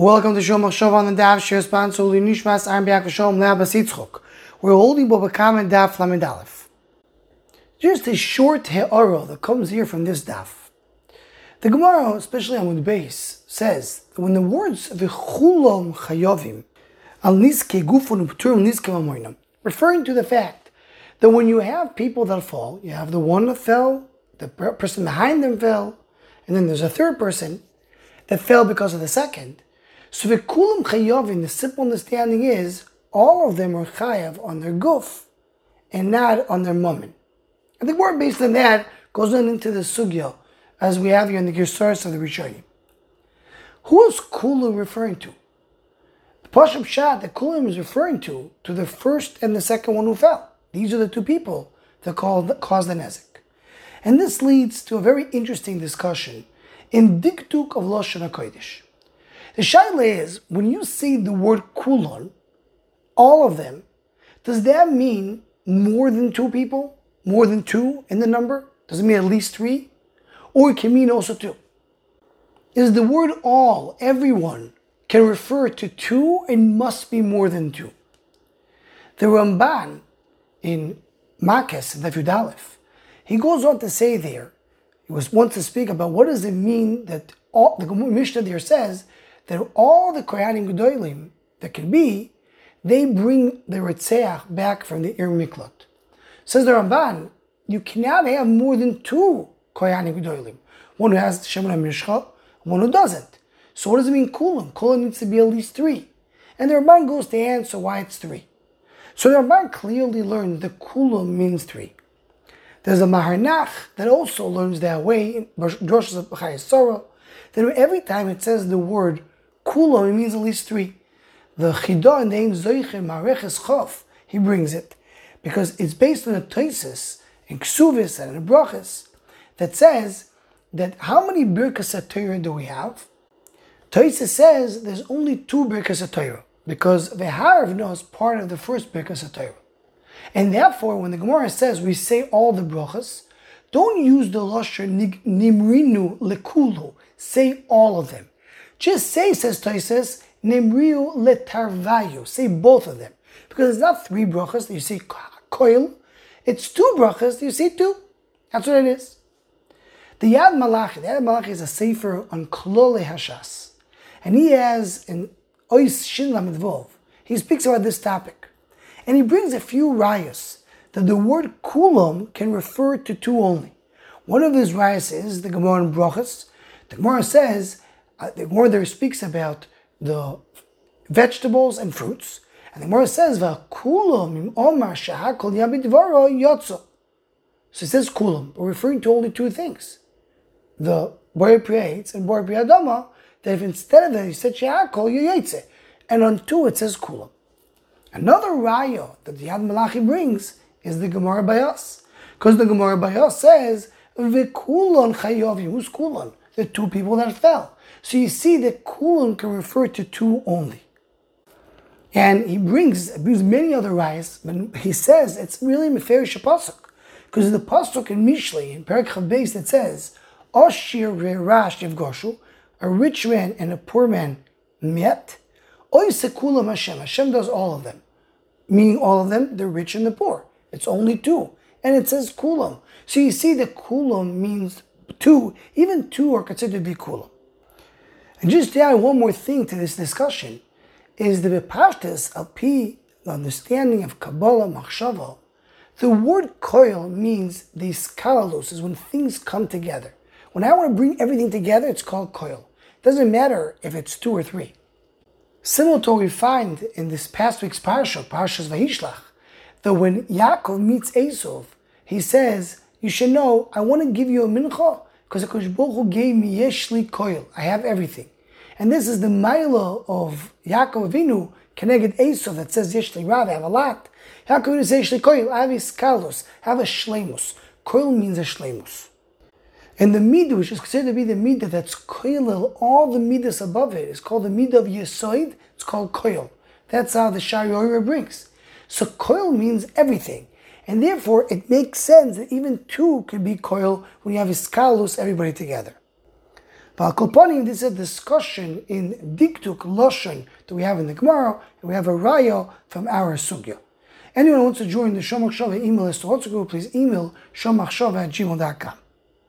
Welcome to Shom Machshov on the Daf Shir sponsor Nishmas Aram Biak Shom Leabas Yitzchok. We're holding Bava Kama and Daf Lamed Aleph. Just a short he'oro that comes here from this Daf. The Gemara, especially on the base, says that when the words V'chulom Chayovim Al Niske Gufon Upturim Niske Mamoinam, referring to the fact that when you have people that fall, you have the one that fell, the person behind them fell, and then there's a third person that fell because of the second. So the kulam chayovin, the simple understanding is all of them are chayav on their guf and not on their mummin. I think more based on that goes on into the sugya as we have here in the Gersaris of the Rishonim. Who is kulam referring to? The Pasham Shad that kulam is referring to, to the first and the second one who fell. These are the two people that caused the nezik. And this leads to a very interesting discussion in Dikduk of Lashon HaKodesh. The shaila is, when you see the word kulon, all of them, does that mean more than two people? More than two in the number? Does it mean at least three? Or it can mean also two? Is the word all, everyone, can refer to two and must be more than two? The Ramban in Makes, the Aleph, he goes on to say there, he was wants to speak about what does it mean that all the Mishnah there says that all the Kohanim Gedolim that can be, they bring the Ritzeach back from the Ir Miklat. Says the Ramban, you cannot have more than two Kohanim Gedolim. One who has Shemona Mishcha, one who doesn't. So what does it mean Kulam? Kulam needs to be at least three. And the Ramban goes to answer why it's three. So the Ramban clearly learned that Kulam means three. There's a Maharnach that also learns that way in Droshes of Chayesora, that every time it says the word Kulo, it means at least three. The Chidah named Zoiche Mareches Chof, he brings it, because it's based on a Toises, in Ksuvis and in Brachas, that says that how many Birkas Torah do we have? Toises says there's only two Birkas Torah, because Veharv is part of the first Birkas Torah. And therefore, when the Gemara says we say all the brachas, don't use the lashon nimrinu lekulu. Say all of them. Just say, says Toises, nimriu letarvayu. Say both of them. Because it's not three brachas that you say koil. It's two brachas that you say two. That's what it is. The Yad Malachi, the Yad Malachi is a sefer on Klole Hashas. And he has an Ois Shin Lamed He speaks about this topic. And he brings a few rayas that the word kulam can refer to two only. One of his rayas is the Gemara in Brachas. The Gemara says, uh, the Gemara there speaks about the vegetables and fruits. And the Gemara says, kulam im omar shahakol yabidvaro yotzo. So it says kulam, referring to only two things. The boy creates and boy priadama, that if instead of that you said shahakol, you yetze. And on two it says kulam. Another raya that the Yad Malachi brings is the Gemara Bayas. Because the Gemara Bayas says, V'kulon chayovi. Who's kulon? The two people that fell. So you see that kulon can refer to two only. And he brings, brings many other rayas, but he says it's really Meferish Pasuk. Because the Pasuk in Mishlei, in Perak Chavbeis, it says, Oshir Rash Yevgoshu, a rich man and a poor man met, Oisekulam Hashem. Hashem does all of them. Meaning all of them, the rich and the poor. It's only two. And it says kulam. So you see that kulam means two. Even two are considered to be kulam. And just to add one more thing to this discussion, is the Bepashtas of P, the understanding of Kabbalah Machshava, the word koil means the skalalos, is when things come together. When I want to bring everything together, it's called koil. It doesn't matter if it's two or three. Similar to what we find in this past week's parsha, Parshas Vayishlach, that when Yaakov meets Esav, he says, "You should know, I want to give you a mincha because the Baruch Hu gave me yeshli koil. I have everything." And this is the mila of Yaakov Avinu connected Esav that says yeshli rav. I have a lot. Yaakov Avinu says yeshli koil. I have iskalos. I have a shlemus. Koil means a shlemus. And the midah, which is considered to be the midah that's koilel, all the midas above it, is called the midah of yesoid. It's called koil. That's how the Shari brings. So koil means everything. And therefore, it makes sense that even two can be koil when you have iskalus, everybody together. But Kopanim, this is a discussion in Dikduk Loshen that we have in the Gemara, and we have a raya from our Sugya. Anyone who wants to join the Shomach Shava email list to also go, please email shomachshava at gmail.com.